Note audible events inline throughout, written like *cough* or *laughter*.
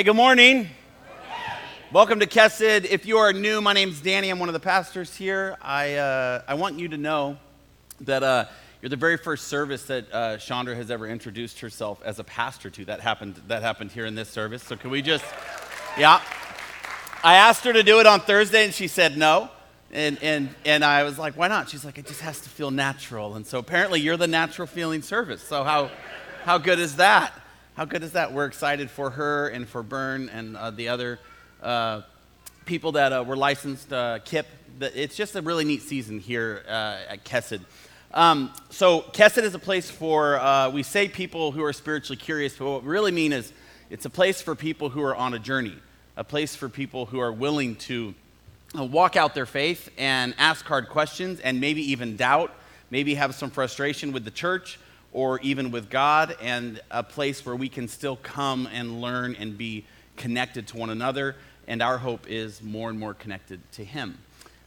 Hey, good morning. Welcome to Kesed. If you are new, my name's Danny. I'm one of the pastors here. I, uh, I want you to know that uh, you're the very first service that uh, Chandra has ever introduced herself as a pastor to. That happened, that happened here in this service. So, can we just, yeah. I asked her to do it on Thursday, and she said no. And, and, and I was like, why not? She's like, it just has to feel natural. And so apparently you're the natural feeling service. So how, how good is that? How good is that? We're excited for her and for Bern and uh, the other uh, people that uh, were licensed, uh, KIP. It's just a really neat season here uh, at Kesed. Um, so, Kesed is a place for, we say people who are spiritually curious, but what we really mean is it's a place for people who are on a journey, a place for people who are willing to walk out their faith and ask hard questions and maybe even doubt, maybe have some frustration with the church or even with God, and a place where we can still come and learn and be connected to one another. And our hope is more and more connected to Him.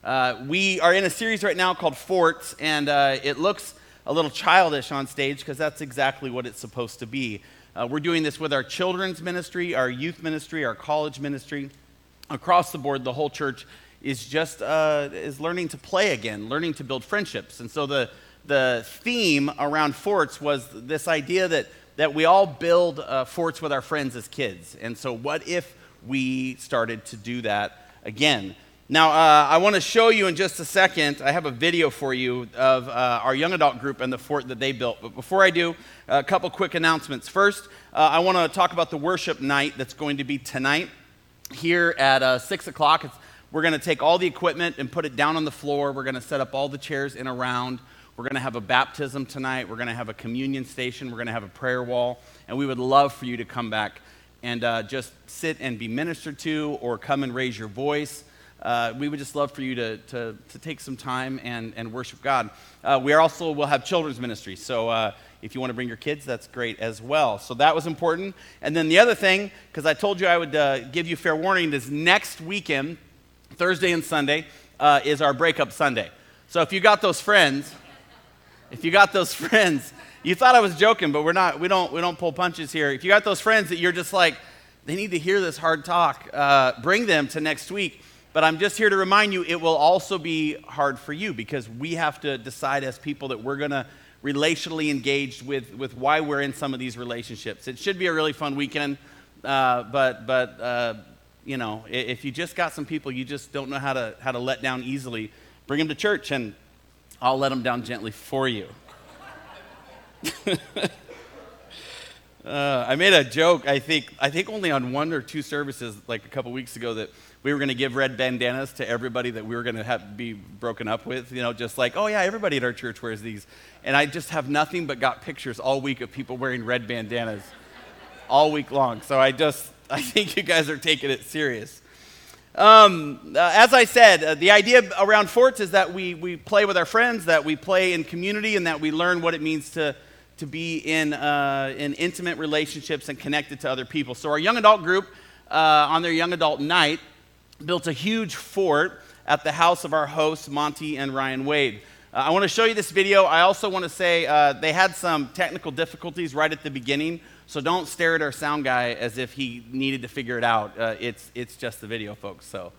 Uh, we are in a series right now called Forts, and uh, it looks a little childish on stage because that's exactly what it's supposed to be. Uh, we're doing this with our children's ministry, our youth ministry, our college ministry. Across the board, the whole church is just uh, is learning to play again, learning to build friendships. And so the the theme around forts was this idea that, that we all build uh, forts with our friends as kids. And so, what if we started to do that again? Now, uh, I want to show you in just a second. I have a video for you of uh, our young adult group and the fort that they built. But before I do, a couple quick announcements. First, uh, I want to talk about the worship night that's going to be tonight here at uh, 6 o'clock. It's, we're going to take all the equipment and put it down on the floor. We're going to set up all the chairs in a round. We're going to have a baptism tonight. We're going to have a communion station. We're going to have a prayer wall. And we would love for you to come back and uh, just sit and be ministered to or come and raise your voice. Uh, we would just love for you to, to, to take some time and, and worship God. Uh, we also will have children's ministry. So uh, if you want to bring your kids, that's great as well. So that was important. And then the other thing, because I told you I would uh, give you fair warning, is next weekend, Thursday and Sunday, uh, is our breakup Sunday. So if you got those friends, if you got those *laughs* friends, you thought I was joking, but we're not, we don't, we don't pull punches here. If you got those friends that you're just like, they need to hear this hard talk, uh, bring them to next week. But I'm just here to remind you, it will also be hard for you because we have to decide as people that we're going to relationally engage with, with why we're in some of these relationships. It should be a really fun weekend, uh, but, but uh, you know, if you just got some people you just don't know how to, how to let down easily, bring them to church and I'll let them down gently for you. *laughs* uh, I made a joke, I think, I think only on one or two services, like a couple weeks ago, that we were going to give red bandanas to everybody that we were going to have be broken up with. You know, just like, oh yeah, everybody at our church wears these. And I just have nothing but got pictures all week of people wearing red bandanas all week long. So I just, I think you guys are taking it serious. Um, uh, as I said, uh, the idea around forts is that we, we play with our friends, that we play in community, and that we learn what it means to, to be in, uh, in intimate relationships and connected to other people. So, our young adult group, uh, on their young adult night, built a huge fort at the house of our hosts, Monty and Ryan Wade. Uh, I want to show you this video. I also want to say uh, they had some technical difficulties right at the beginning. So don't stare at our sound guy as if he needed to figure it out. Uh, it's, it's just the video, folks. So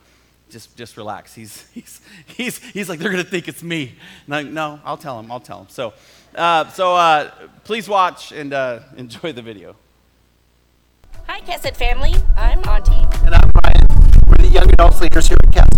just, just relax. He's, *laughs* he's, he's, he's like, they're going to think it's me. No, no, I'll tell him. I'll tell him. So, uh, so uh, please watch and uh, *laughs* enjoy the video. Hi, Kesed family. I'm Auntie. And I'm Ryan. We're the young adults leaders here at Kesed.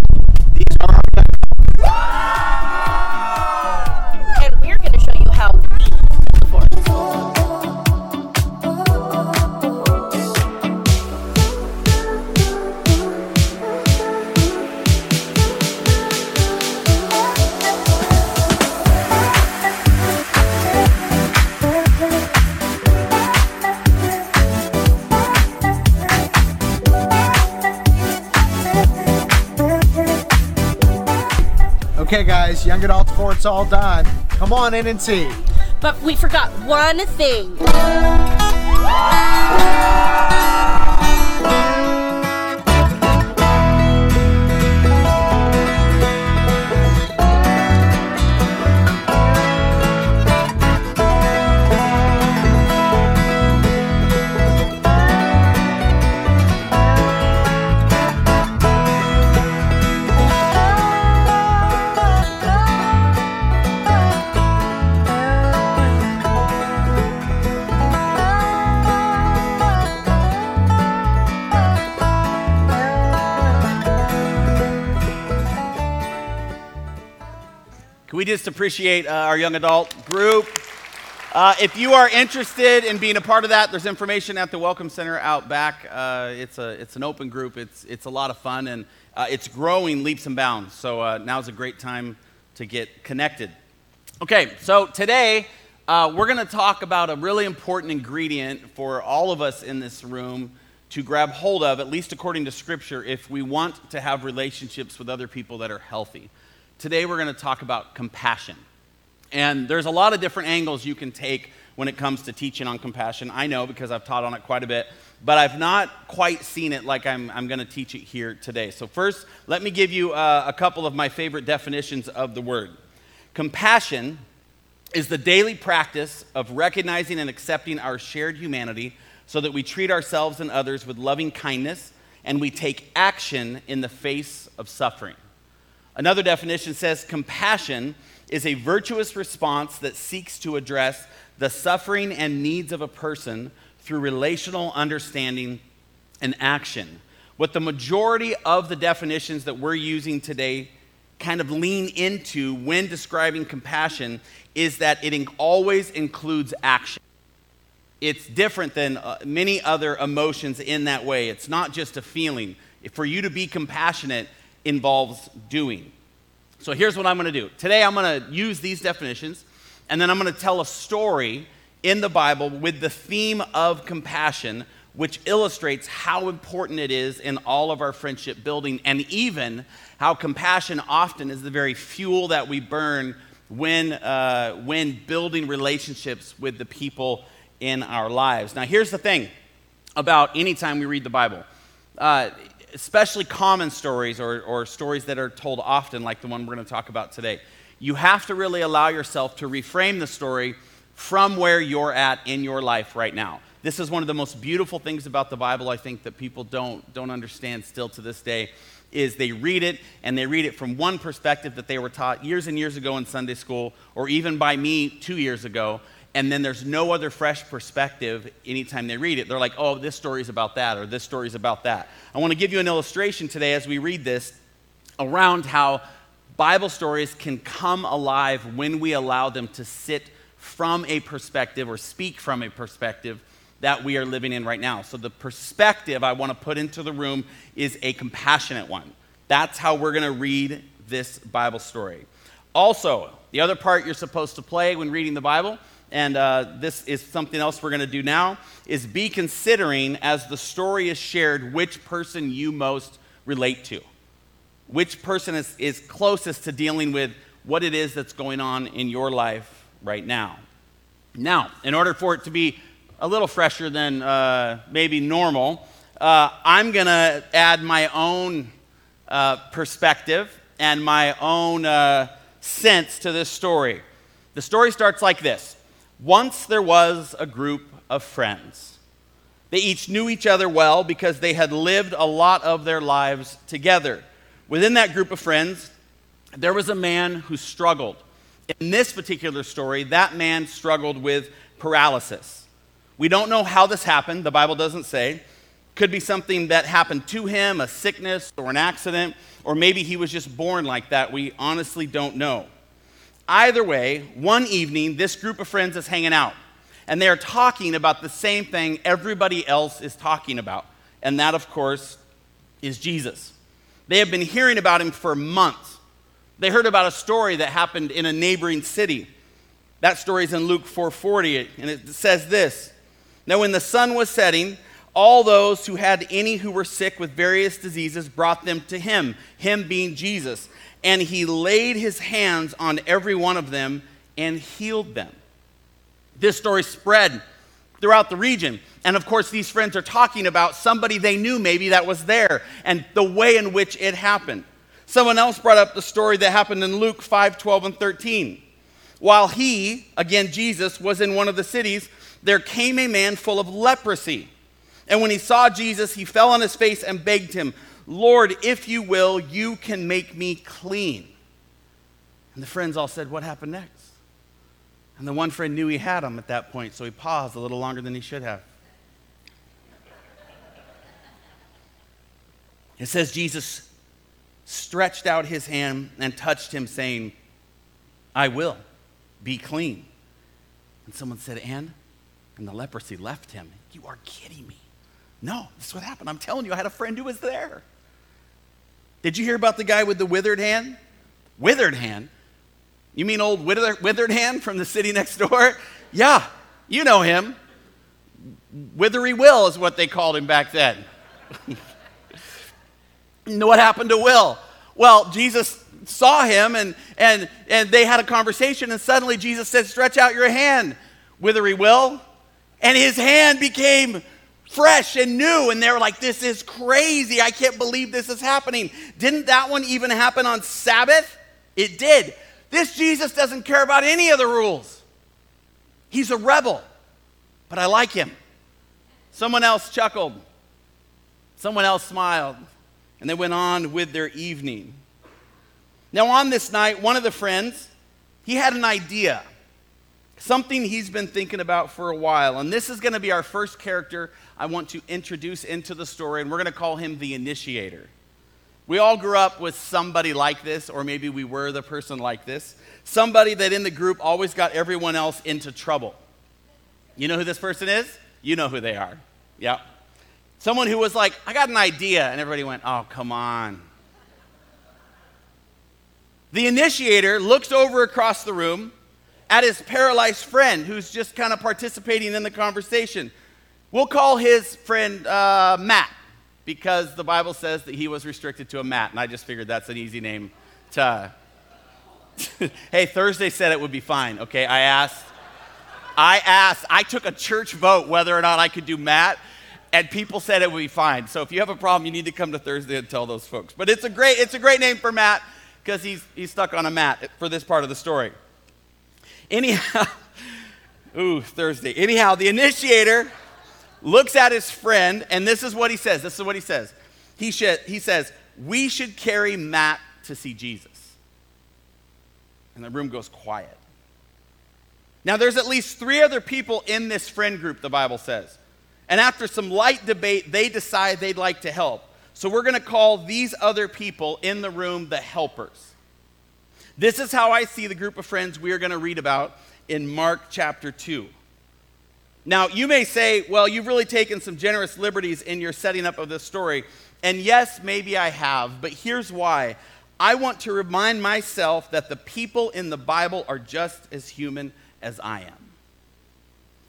Okay, guys, young adults for it's all done. Come on in and see. But we forgot one thing. Just appreciate uh, our young adult group. Uh, if you are interested in being a part of that, there's information at the Welcome Center out back. Uh, it's, a, it's an open group, it's, it's a lot of fun, and uh, it's growing leaps and bounds. So uh, now's a great time to get connected. Okay, so today uh, we're going to talk about a really important ingredient for all of us in this room to grab hold of, at least according to Scripture, if we want to have relationships with other people that are healthy. Today we're going to talk about compassion. And there's a lot of different angles you can take when it comes to teaching on compassion. I know because I've taught on it quite a bit, but I've not quite seen it like I'm, I'm going to teach it here today. So, first, let me give you uh, a couple of my favorite definitions of the word. Compassion is the daily practice of recognizing and accepting our shared humanity so that we treat ourselves and others with loving kindness and we take action in the face of suffering. Another definition says compassion is a virtuous response that seeks to address the suffering and needs of a person through relational understanding and action. What the majority of the definitions that we're using today kind of lean into when describing compassion is that it always includes action. It's different than uh, many other emotions in that way. It's not just a feeling. For you to be compassionate involves doing. So here's what I'm going to do. Today I'm going to use these definitions, and then I'm going to tell a story in the Bible with the theme of compassion, which illustrates how important it is in all of our friendship building, and even how compassion often is the very fuel that we burn when, uh, when building relationships with the people in our lives. Now, here's the thing about anytime we read the Bible. Uh, especially common stories or, or stories that are told often, like the one we're going to talk about today, you have to really allow yourself to reframe the story from where you're at in your life right now. This is one of the most beautiful things about the Bible, I think, that people don't, don't understand still to this day, is they read it and they read it from one perspective that they were taught years and years ago in Sunday school, or even by me two years ago, and then there's no other fresh perspective anytime they read it. They're like, oh, this story's about that, or this story's about that. I want to give you an illustration today as we read this around how Bible stories can come alive when we allow them to sit from a perspective or speak from a perspective that we are living in right now. So, the perspective I want to put into the room is a compassionate one. That's how we're going to read this Bible story. Also, the other part you're supposed to play when reading the Bible and uh, this is something else we're going to do now, is be considering as the story is shared which person you most relate to. Which person is, is closest to dealing with what it is that's going on in your life right now. Now, in order for it to be a little fresher than uh, maybe normal, uh, I'm going to add my own uh, perspective and my own uh, sense to this story. The story starts like this once there was a group of friends. They each knew each other well because they had lived a lot of their lives together. Within that group of friends, there was a man who struggled. In this particular story, that man struggled with paralysis. We don't know how this happened, the Bible doesn't say. Could be something that happened to him, a sickness or an accident, or maybe he was just born like that. We honestly don't know. Either way, one evening, this group of friends is hanging out, and they are talking about the same thing everybody else is talking about. And that, of course, is Jesus. They have been hearing about him for months. They heard about a story that happened in a neighboring city. That story is in Luke 4:40, and it says this: Now, when the sun was setting, all those who had any who were sick with various diseases brought them to him, him being Jesus and he laid his hands on every one of them and healed them. This story spread throughout the region. And of course, these friends are talking about somebody they knew maybe that was there and the way in which it happened. Someone else brought up the story that happened in Luke 5 12 and 13. While he, again Jesus, was in one of the cities, there came a man full of leprosy. And when he saw Jesus, he fell on his face and begged him, Lord, if you will, you can make me clean. And the friends all said, What happened next? And the one friend knew he had him at that point, so he paused a little longer than he should have. It says Jesus stretched out his hand and touched him, saying, I will. Be clean. And someone said, And? And the leprosy left him. You are kidding me. No, this is what happened. I'm telling you, I had a friend who was there. Did you hear about the guy with the withered hand? Withered hand? You mean old wither, withered hand from the city next door? *laughs* Yeah, you know him. Withery Will is what they called him back then. *laughs* what happened to Will? Well, Jesus saw him and, and, and they had a conversation, and suddenly Jesus said, Stretch out your hand, Withery Will. And his hand became fresh and new. And they were like, This is crazy. I can't believe this is happening. Didn't that one even happen on Sabbath? It did. This Jesus doesn't care about any of the rules. He's a rebel, but I like him. Someone else chuckled. Someone else smiled. And they went on with their evening. Now, on this night, one of the friends, he had an idea, something he's been thinking about for a while. And this is going to be our first character I want to introduce into the story, and we're going to call him the initiator. We all grew up with somebody like this, or maybe we were the person like this. Somebody that in the group always got everyone else into trouble. You know who this person is? You know who they are. Yeah. Someone who was like, I got an idea, and everybody went, Oh, come on. The initiator looks over across the room at his paralyzed friend who's just kind of participating in the conversation. We'll call his friend uh, Matt because the Bible says that he was restricted to a mat, and I just figured that's an easy name to. *laughs* hey, Thursday said it would be fine, okay? I asked. I asked, I took a church vote whether or not I could do Matt, and people said it would be fine. So if you have a problem, you need to come to Thursday and tell those folks. But it's a great, it's a great name for Matt because he's, he's stuck on a mat for this part of the story. Anyhow, *laughs* ooh, Thursday. Anyhow, the initiator looks at his friend, and this is what he says. This is what he says. He, should, he says, We should carry Matt to see Jesus. And the room goes quiet. Now, there's at least three other people in this friend group, the Bible says. And after some light debate, they decide they'd like to help. So we're going to call these other people in the room the helpers. This is how I see the group of friends we are going to read about in Mark chapter 2. Now, you may say, well, you've really taken some generous liberties in your setting up of this story. And yes, maybe I have, but here's why. I want to remind myself that the people in the Bible are just as human as I am.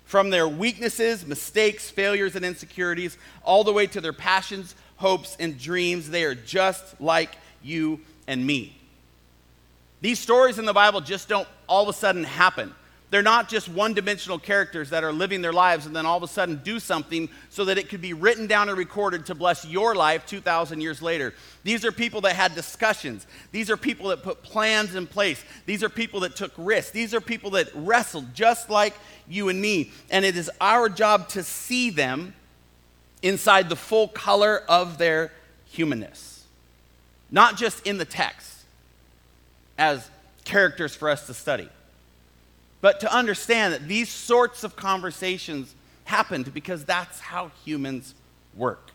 From their weaknesses, mistakes, failures, and insecurities, all the way to their passions, hopes, and dreams, they are just like you and me. These stories in the Bible just don't all of a sudden happen. They're not just one dimensional characters that are living their lives and then all of a sudden do something so that it could be written down and recorded to bless your life 2,000 years later. These are people that had discussions. These are people that put plans in place. These are people that took risks. These are people that wrestled just like you and me. And it is our job to see them inside the full color of their humanness, not just in the text as characters for us to study but to understand that these sorts of conversations happened because that's how humans work.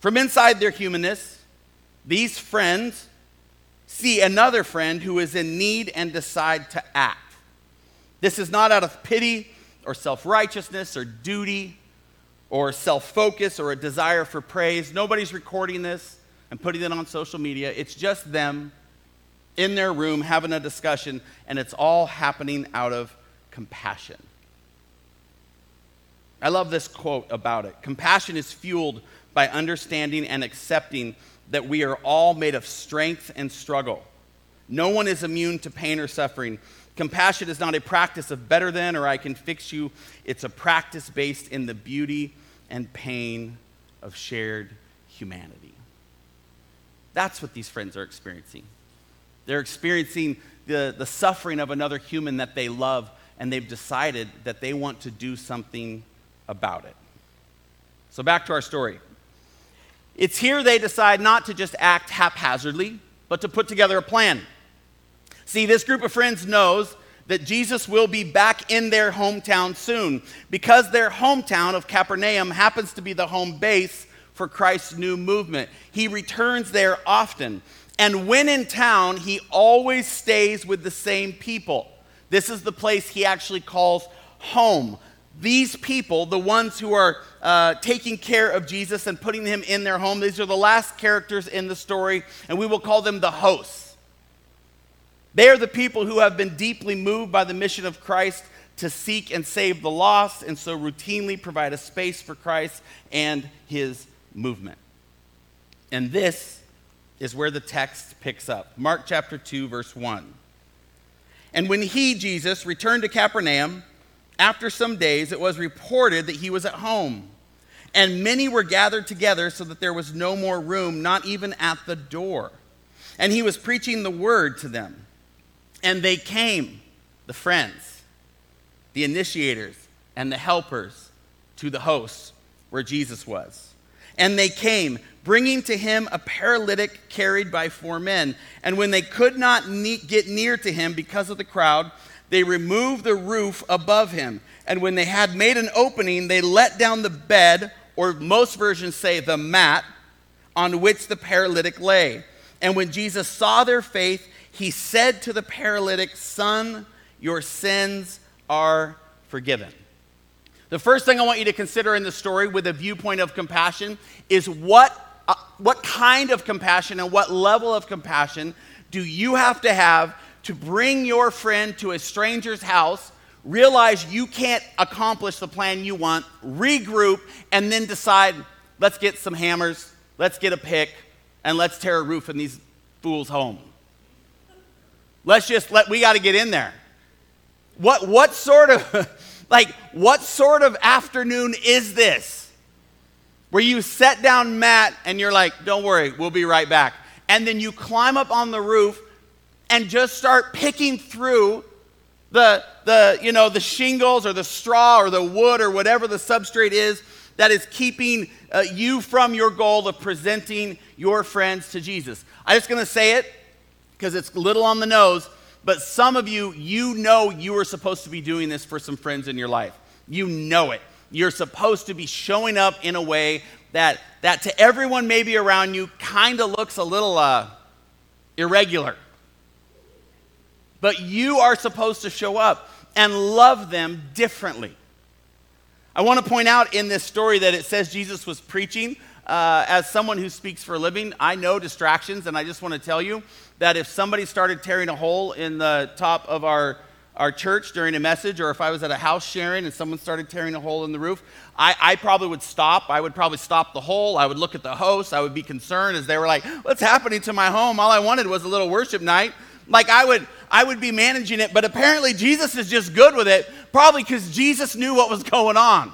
From inside their humanness, these friends see another friend who is in need and decide to act. This is not out of pity or self righteousness or duty or self focus or a desire for praise. Nobody's recording this and putting it on social media. It's just them in their room having a discussion, and it's all happening out of compassion. I love this quote about it. Compassion is fueled by understanding and accepting that we are all made of strength and struggle. No one is immune to pain or suffering. Compassion is not a practice of better than or I can fix you. It's a practice based in the beauty and pain of shared humanity. That's what these friends are experiencing. They're experiencing the, the suffering of another human that they love, and they've decided that they want to do something about it. So, back to our story. It's here they decide not to just act haphazardly, but to put together a plan. See, this group of friends knows that Jesus will be back in their hometown soon because their hometown of Capernaum happens to be the home base for Christ's new movement. He returns there often. And when in town, he always stays with the same people. This is the place he actually calls home. These people, the ones who are uh, taking care of Jesus and putting him in their home, these are the last characters in the story, and we will call them the hosts. They are the people who have been deeply moved by the mission of Christ to seek and save the lost, and so routinely provide a space for Christ and his movement. And this is where the text picks up. Mark chapter 2, verse 1. And when he, Jesus, returned to Capernaum, after some days, it was reported that he was at home. And many were gathered together so that there was no more room, not even at the door. And he was preaching the word to them. And they came, the friends, the initiators, and the helpers to the house where Jesus was. And they came, bringing to him a paralytic carried by four men. And when they could not ne- get near to him because of the crowd, they removed the roof above him. And when they had made an opening, they let down the bed, or most versions say the mat, on which the paralytic lay. And when Jesus saw their faith, he said to the paralytic, Son, your sins are forgiven. The first thing I want you to consider in the story with a viewpoint of compassion is what, uh, what kind of compassion and what level of compassion do you have to have to bring your friend to a stranger's house, realize you can't accomplish the plan you want, regroup, and then decide, let's get some hammers, let's get a pick, and let's tear a roof in these fools' home. Let's just let, we got to get in there. What, what sort of, *laughs* like, what sort of afternoon is this? Where you set down Matt and you're like, don't worry, we'll be right back. And then you climb up on the roof and just start picking through the, the, you know, the shingles or the straw or the wood or whatever the substrate is that is keeping uh, you from your goal of presenting your friends to Jesus. I'm just going to say it because it's little on the nose, but some of you, you know you are supposed to be doing this for some friends in your life. You know it. You're supposed to be showing up in a way that, that to everyone maybe around you kind of looks a little uh, irregular. But you are supposed to show up and love them differently. I want to point out in this story that it says Jesus was preaching. Uh, as someone who speaks for a living, I know distractions, and I just want to tell you that if somebody started tearing a hole in the top of our, our church during a message, or if I was at a house sharing and someone started tearing a hole in the roof, I, I probably would stop. I would probably stop the hole. I would look at the host. I would be concerned as they were like, What's happening to my home? All I wanted was a little worship night. Like I would, I would be managing it, but apparently Jesus is just good with it, probably because Jesus knew what was going on.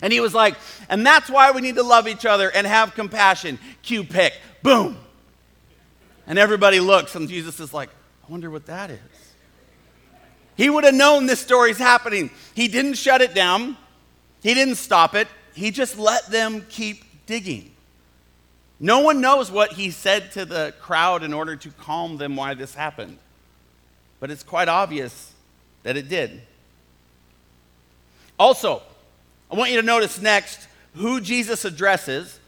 And he was like, and that's why we need to love each other and have compassion. Cue pick, boom. And everybody looks, and Jesus is like, I wonder what that is. He would have known this story's happening. He didn't shut it down, he didn't stop it, he just let them keep digging. No one knows what he said to the crowd in order to calm them why this happened. But it's quite obvious that it did. Also, I want you to notice next who Jesus addresses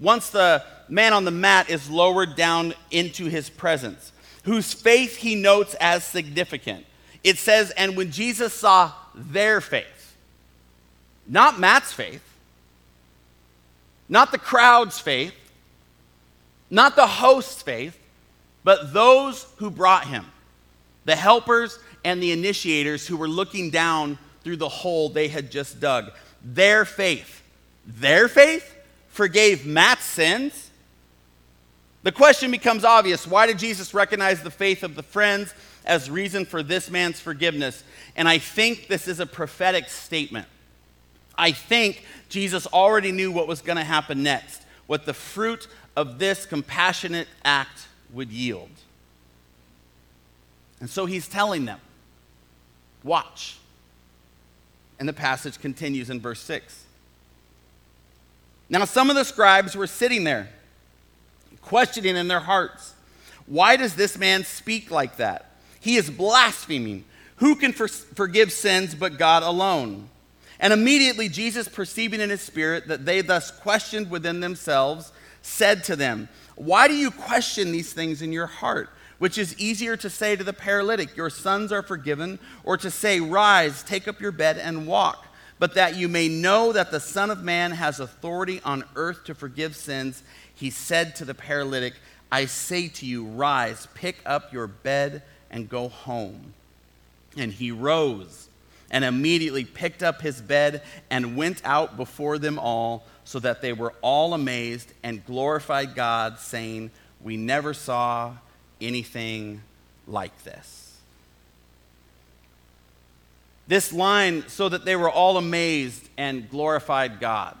once the man on the mat is lowered down into his presence, whose faith he notes as significant. It says, and when Jesus saw their faith, not Matt's faith, not the crowd's faith, not the host's faith, but those who brought him, the helpers and the initiators who were looking down through the hole they had just dug. Their faith, their faith forgave Matt's sins. The question becomes obvious why did Jesus recognize the faith of the friends as reason for this man's forgiveness? And I think this is a prophetic statement. I think Jesus already knew what was going to happen next, what the fruit of this compassionate act would yield. And so he's telling them, watch. And the passage continues in verse 6. Now, some of the scribes were sitting there, questioning in their hearts, Why does this man speak like that? He is blaspheming. Who can for- forgive sins but God alone? And immediately Jesus, perceiving in his spirit that they thus questioned within themselves, said to them, Why do you question these things in your heart? Which is easier to say to the paralytic, Your sons are forgiven, or to say, Rise, take up your bed, and walk. But that you may know that the Son of Man has authority on earth to forgive sins, he said to the paralytic, I say to you, Rise, pick up your bed, and go home. And he rose and immediately picked up his bed and went out before them all, so that they were all amazed and glorified God, saying, We never saw anything like this. This line, so that they were all amazed and glorified God.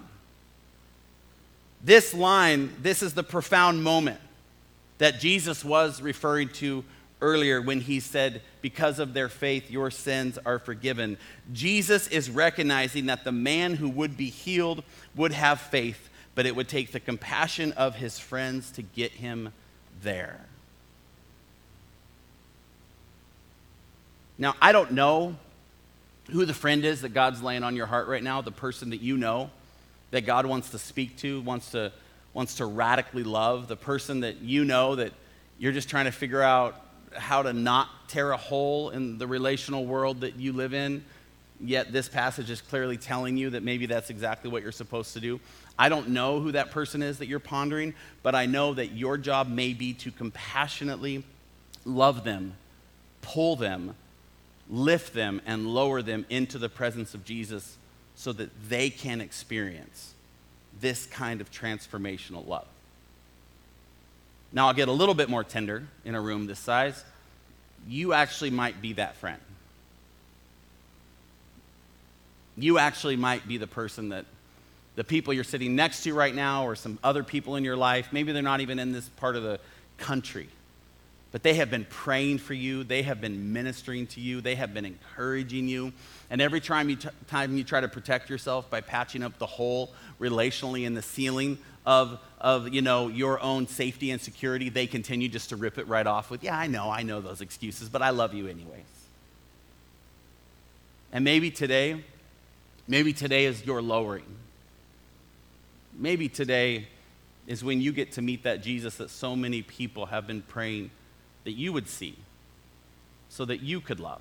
This line, this is the profound moment that Jesus was referring to earlier when he said, Because of their faith, your sins are forgiven. Jesus is recognizing that the man who would be healed would have faith, but it would take the compassion of his friends to get him there. Now, I don't know who the friend is that God's laying on your heart right now, the person that you know that God wants to speak to, wants to, wants to radically love, the person that you know that you're just trying to figure out how to not tear a hole in the relational world that you live in, yet this passage is clearly telling you that maybe that's exactly what you're supposed to do. I don't know who that person is that you're pondering, but I know that your job may be to compassionately love them, pull them, lift them, and lower them into the presence of Jesus so that they can experience this kind of transformational love. Now, I'll get a little bit more tender in a room this size. You actually might be that friend. You actually might be the person that the people you're sitting next to right now, or some other people in your life, maybe they're not even in this part of the country, but they have been praying for you. They have been ministering to you. They have been encouraging you. And every time you, t- time you try to protect yourself by patching up the hole relationally in the ceiling of, of you know, your own safety and security, they continue just to rip it right off with, yeah, I know, I know those excuses, but I love you anyways. And maybe today, maybe today is your lowering. Maybe today is when you get to meet that Jesus that so many people have been praying that you would see, so that you could love,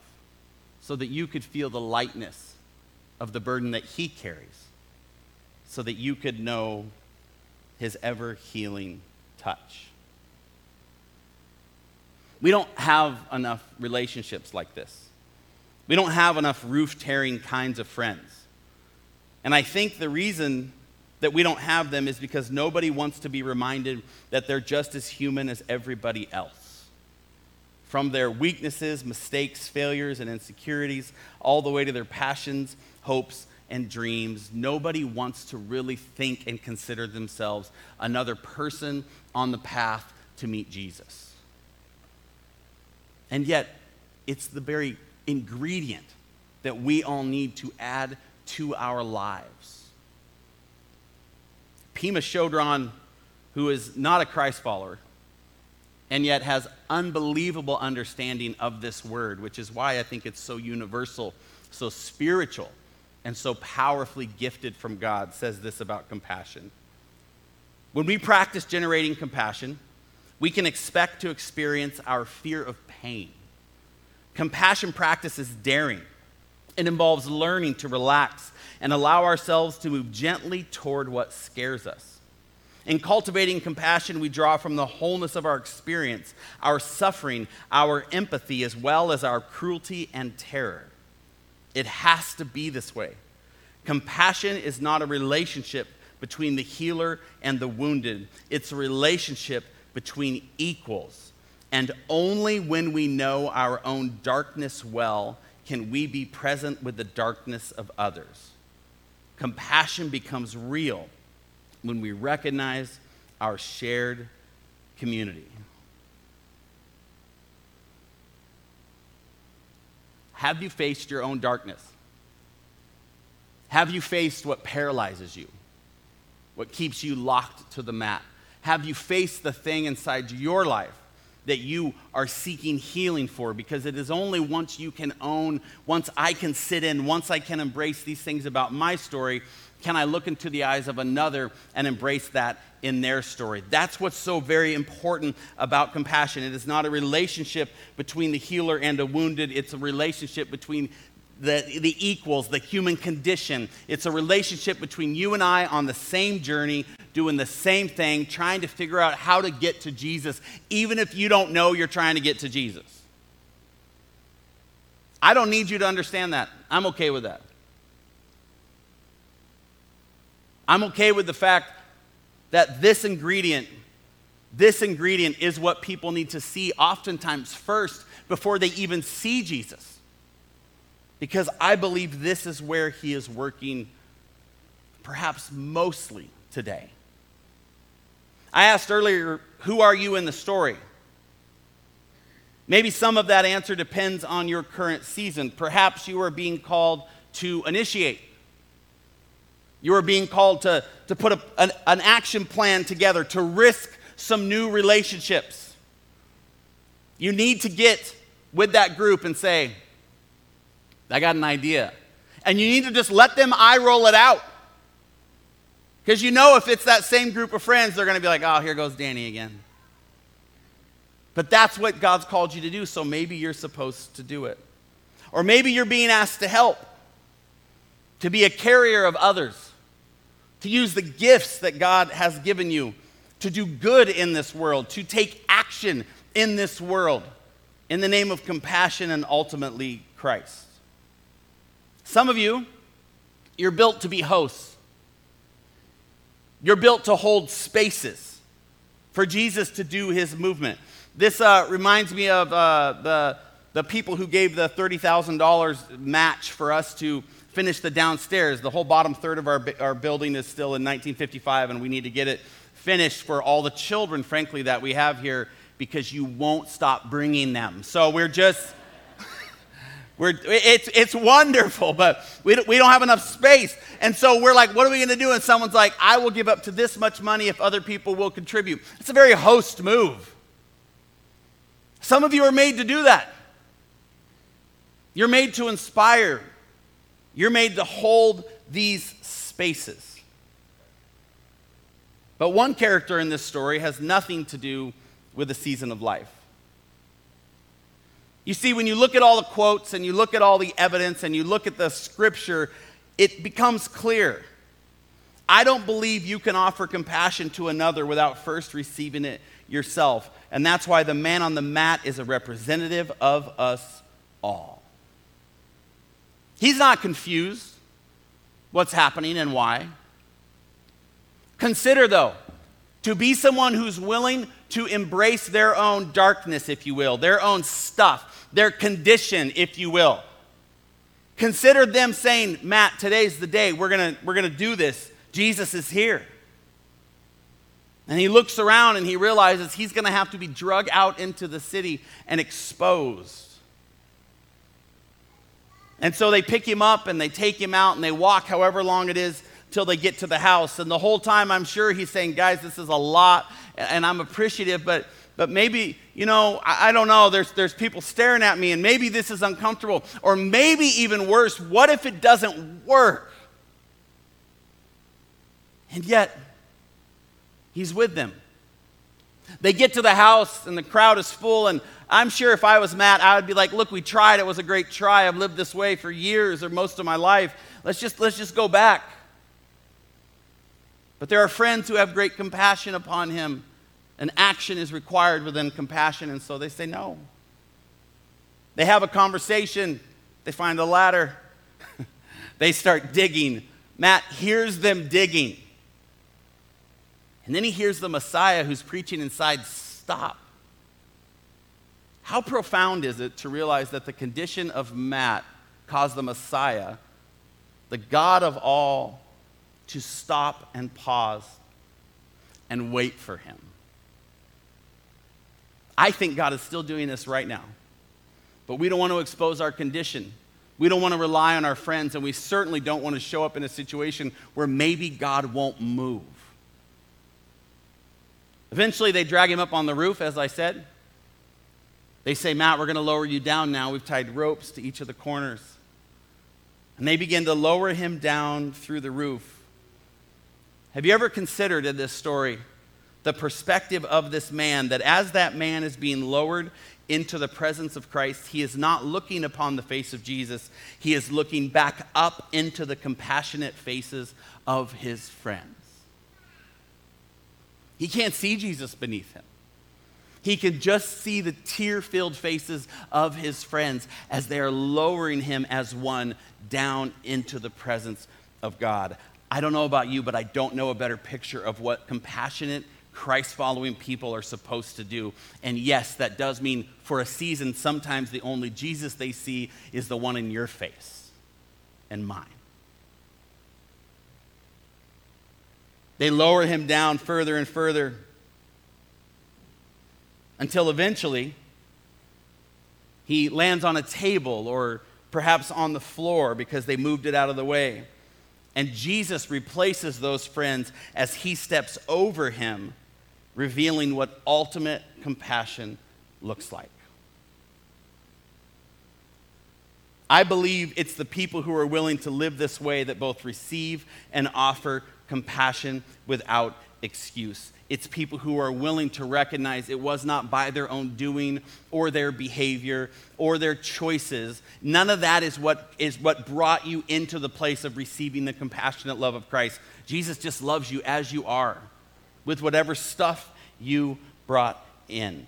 so that you could feel the lightness of the burden that He carries, so that you could know His ever healing touch. We don't have enough relationships like this. We don't have enough roof tearing kinds of friends. And I think the reason that we don't have them is because nobody wants to be reminded that they're just as human as everybody else from their weaknesses, mistakes, failures, and insecurities, all the way to their passions, hopes, and dreams. Nobody wants to really think and consider themselves another person on the path to meet Jesus. And yet, it's the very ingredient that we all need to add to our lives. Pema Chodron, who is not a Christ follower, and yet has unbelievable understanding of this word, which is why I think it's so universal, so spiritual, and so powerfully gifted from God, says this about compassion. When we practice generating compassion, we can expect to experience our fear of pain. Compassion practice is daring. It involves learning to relax and allow ourselves to move gently toward what scares us. In cultivating compassion, we draw from the wholeness of our experience, our suffering, our empathy, as well as our cruelty and terror. It has to be this way. Compassion is not a relationship between the healer and the wounded, it's a relationship between equals. And only when we know our own darkness well can we be present with the darkness of others. Compassion becomes real when we recognize our shared community. Have you faced your own darkness? Have you faced what paralyzes you? What keeps you locked to the mat? Have you faced the thing inside your life that you are seeking healing for because it is only once you can own, once I can sit in, once I can embrace these things about my story, can I look into the eyes of another and embrace that in their story? That's what's so very important about compassion. It is not a relationship between the healer and the wounded, it's a relationship between the, the equals, the human condition. It's a relationship between you and I on the same journey, doing the same thing, trying to figure out how to get to Jesus, even if you don't know you're trying to get to Jesus. I don't need you to understand that. I'm okay with that. I'm okay with the fact that this ingredient, this ingredient is what people need to see oftentimes first before they even see Jesus. Because I believe this is where he is working perhaps mostly today. I asked earlier, who are you in the story? Maybe some of that answer depends on your current season. Perhaps you are being called to initiate. You are being called to, to put a, an, an action plan together, to risk some new relationships. You need to get with that group and say, I got an idea. And you need to just let them eye roll it out. Because you know if it's that same group of friends, they're going to be like, oh, here goes Danny again. But that's what God's called you to do, so maybe you're supposed to do it. Or maybe you're being asked to help, to be a carrier of others, to use the gifts that God has given you to do good in this world, to take action in this world in the name of compassion and ultimately Christ. Some of you, you're built to be hosts. You're built to hold spaces for Jesus to do his movement. This uh, reminds me of uh, the, the people who gave the $30,000 match for us to finish the downstairs. The whole bottom third of our, our building is still in 1955, and we need to get it finished for all the children, frankly, that we have here because you won't stop bringing them. So we're just we're, it's, it's wonderful, but we don't, we don't have enough space. And so we're like, what are we going to do? And someone's like, I will give up to this much money if other people will contribute. It's a very host move. Some of you are made to do that. You're made to inspire, you're made to hold these spaces. But one character in this story has nothing to do with the season of life. You see, when you look at all the quotes and you look at all the evidence and you look at the scripture, it becomes clear. I don't believe you can offer compassion to another without first receiving it yourself. And that's why the man on the mat is a representative of us all. He's not confused what's happening and why. Consider, though, to be someone who's willing to embrace their own darkness, if you will, their own stuff, their condition, if you will. Consider them saying, Matt, today's the day. We're going we're going to do this. Jesus is here. And he looks around and he realizes he's going to have to be drug out into the city and exposed. And so they pick him up and they take him out and they walk however long it is till they get to the house. And the whole time, I'm sure he's saying, Guys, this is a lot and I'm appreciative, but but maybe, you know, I, I, don't know, there's, there's people staring at me and maybe this is uncomfortable. Or maybe even worse, what if it doesn't work? And yet, he's with them. They get to the house and the crowd is full, and I'm sure if I was Matt, I would be like, look, we tried, it was a great try. I've lived this way for years or most of my life. Let's just, let's just go back. But there are friends who have great compassion upon him an action is required within compassion, and so they say no. They have a conversation, they find a ladder, *laughs* they start digging. Matt hears them digging. And then he hears the Messiah who's preaching inside stop. How profound is it to realize that the condition of Matt caused the Messiah, the God of all, to stop and pause and wait for him? I think God is still doing this right now. But we don't want to expose our condition. We don't want to rely on our friends, and we certainly don't want to show up in a situation where maybe God won't move. Eventually, they drag him up on the roof, as I said. They say, Matt, we're going to lower you down now. We've tied ropes to each of the corners. And they begin to lower him down through the roof. Have you ever considered in this story the perspective of this man that as that man is being lowered into the presence of Christ, he is not looking upon the face of Jesus, he is looking back up into the compassionate faces of his friends. He can't see Jesus beneath him. He can just see the tear filled faces of his friends as they are lowering him as one down into the presence of God. I don't know about you, but I don't know a better picture of what compassionate, Christ following people are supposed to do. And yes, that does mean for a season, sometimes the only Jesus they see is the one in your face and mine. They lower him down further and further until eventually he lands on a table or perhaps on the floor because they moved it out of the way. And Jesus replaces those friends as he steps over him, revealing what ultimate compassion looks like. I believe it's the people who are willing to live this way that both receive and offer compassion without excuse. It's people who are willing to recognize it was not by their own doing or their behavior or their choices. None of that is what, is what brought you into the place of receiving the compassionate love of Christ. Jesus just loves you as you are, with whatever stuff you brought in.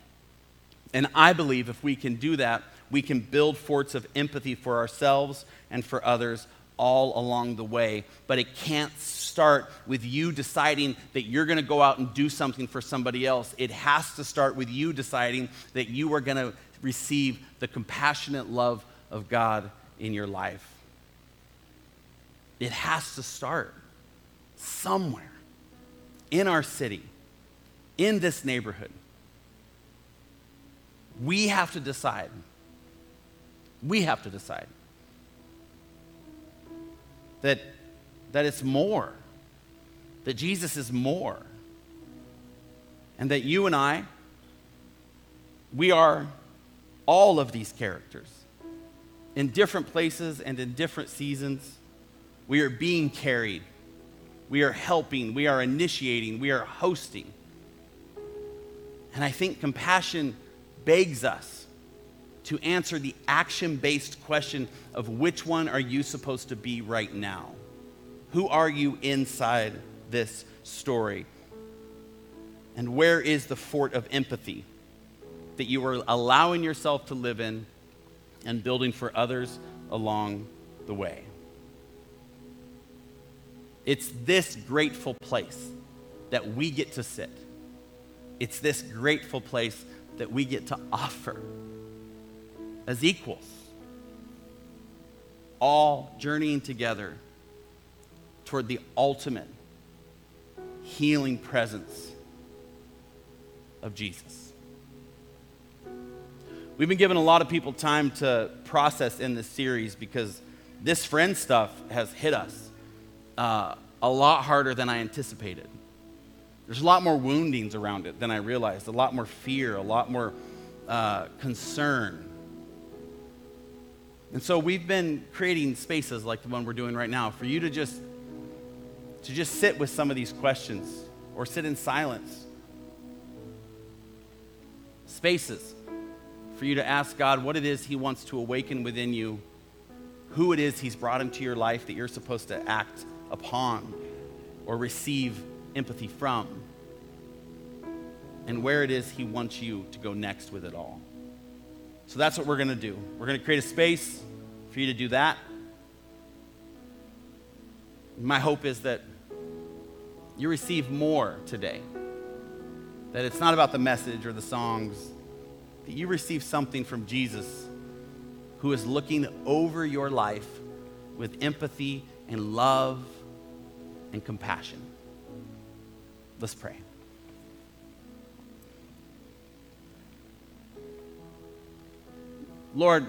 And I believe if we can do that, we can build forts of empathy for ourselves and for others all along the way. But it can't start with you deciding that you're going to go out and do something for somebody else. It has to start with you deciding that you are going to receive the compassionate love of God in your life. It has to start somewhere in our city, in this neighborhood. We have to decide. We have to decide that, that it's more, that Jesus is more, and that you and I, we are all of these characters in different places and in different seasons. We are being carried. We are helping. We are initiating. We are hosting. And I think compassion begs us to answer the action based question of which one are you supposed to be right now? Who are you inside this story? And where is the fort of empathy that you are allowing yourself to live in and building for others along the way? It's this grateful place that we get to sit. It's this grateful place that we get to offer as equals, all journeying together toward the ultimate healing presence of Jesus. We've been giving a lot of people time to process in this series because this friend stuff has hit us uh, a lot harder than I anticipated. There's a lot more woundings around it than I realized, a lot more fear, a lot more uh, concern. And so we've been creating spaces like the one we're doing right now for you to just to just sit with some of these questions or sit in silence. Spaces for you to ask God what it is he wants to awaken within you, who it is he's brought into your life that you're supposed to act upon or receive empathy from, and where it is he wants you to go next with it all. So that's what we're going to do. We're going to create a space for you to do that. My hope is that you receive more today. That it's not about the message or the songs, that you receive something from Jesus who is looking over your life with empathy and love and compassion. Let's pray. Lord,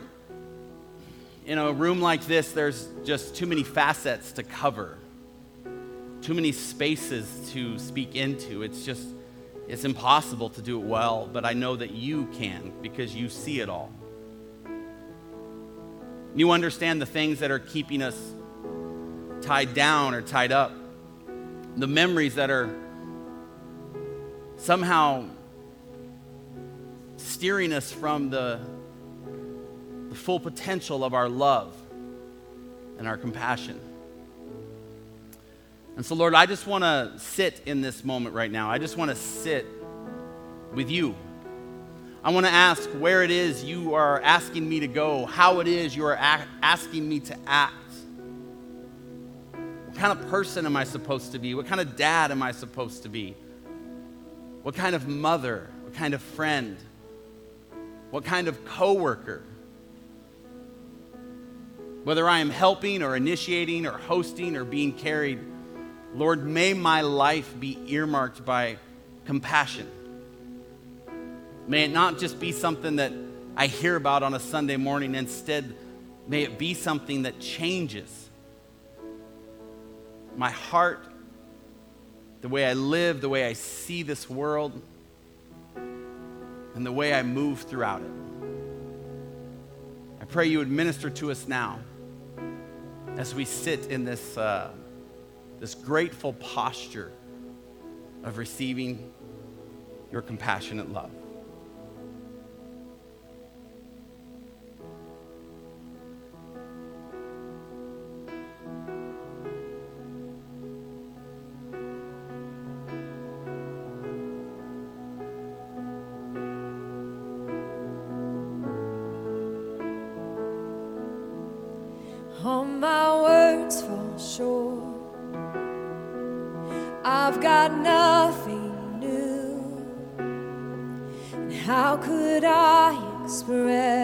in a room like this, there's just too many facets to cover, too many spaces to speak into. It's just, It's impossible to do it well, but I know that you can because you see it all. You understand the things that are keeping us tied down or tied up, the memories that are somehow steering us from the, full potential of our love and our compassion. And so, Lord, I just want to sit in this moment right now. I just want to sit with you. I want to ask where it is you are asking me to go, how it is you are a- asking me to act. What kind of person am I supposed to be? What kind of dad am I supposed to be? What kind of mother? What kind of friend? What kind of coworker? Whether I am helping or initiating or hosting or being carried, Lord, may my life be earmarked by compassion. May it not just be something that I hear about on a Sunday morning. Instead, may it be something that changes my heart, the way I live, the way I see this world, and the way I move throughout it. I pray you would minister to us now as we sit in this, uh, this grateful posture of receiving your compassionate love. Got nothing new. And how could I express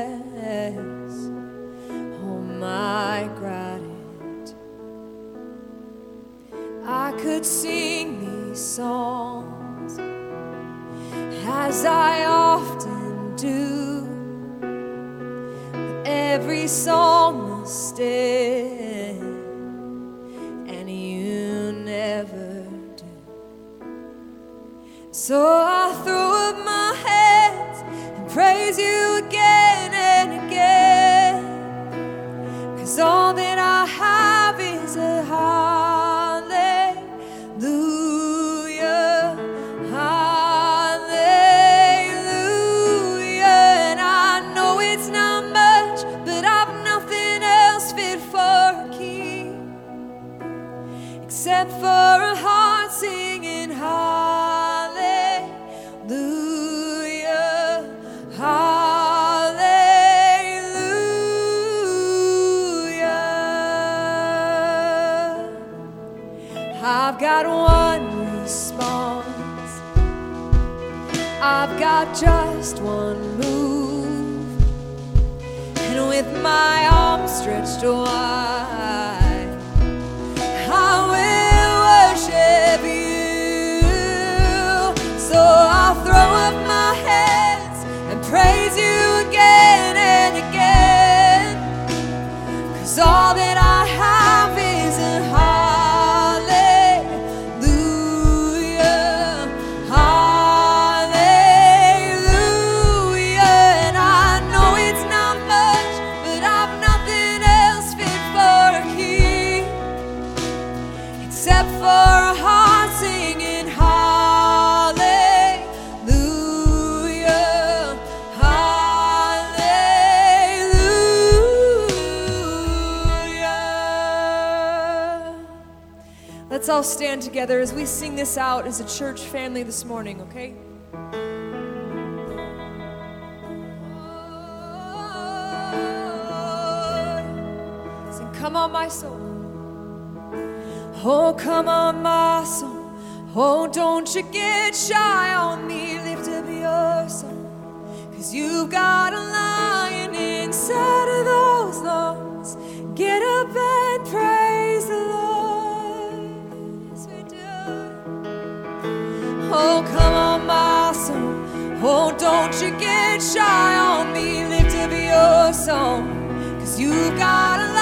except for a heart singing hallelujah. Hallelujah. I've got one response. I've got just one move. And with my arms stretched wide, stand together as we sing this out as a church family this morning, okay? Sing, come on, my soul. Oh, come on, my soul. Oh, don't you get shy on me. Lift up your soul. Cause you've got a lion inside Oh, don't you get shy on me. Lift up your song. Cause you've got a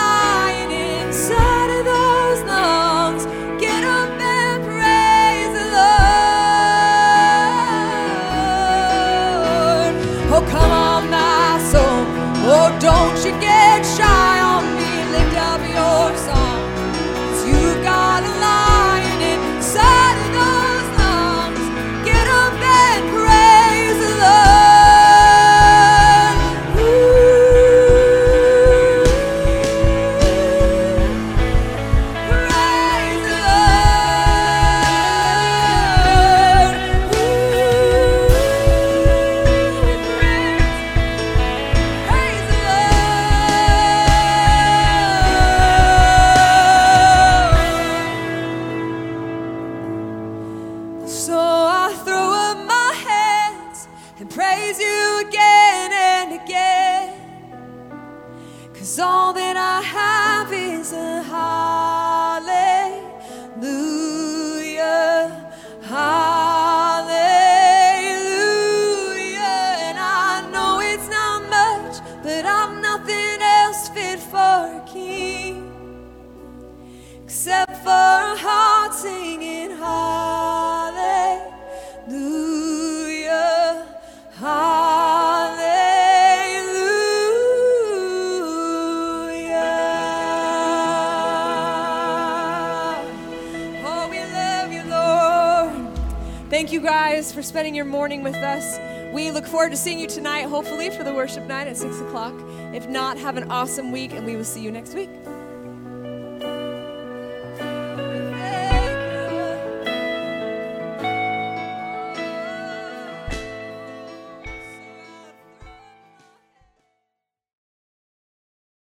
your morning with us. We look forward to seeing you tonight, hopefully, for the worship night at 6 o'clock. If not, have an awesome week, and we will see you next week.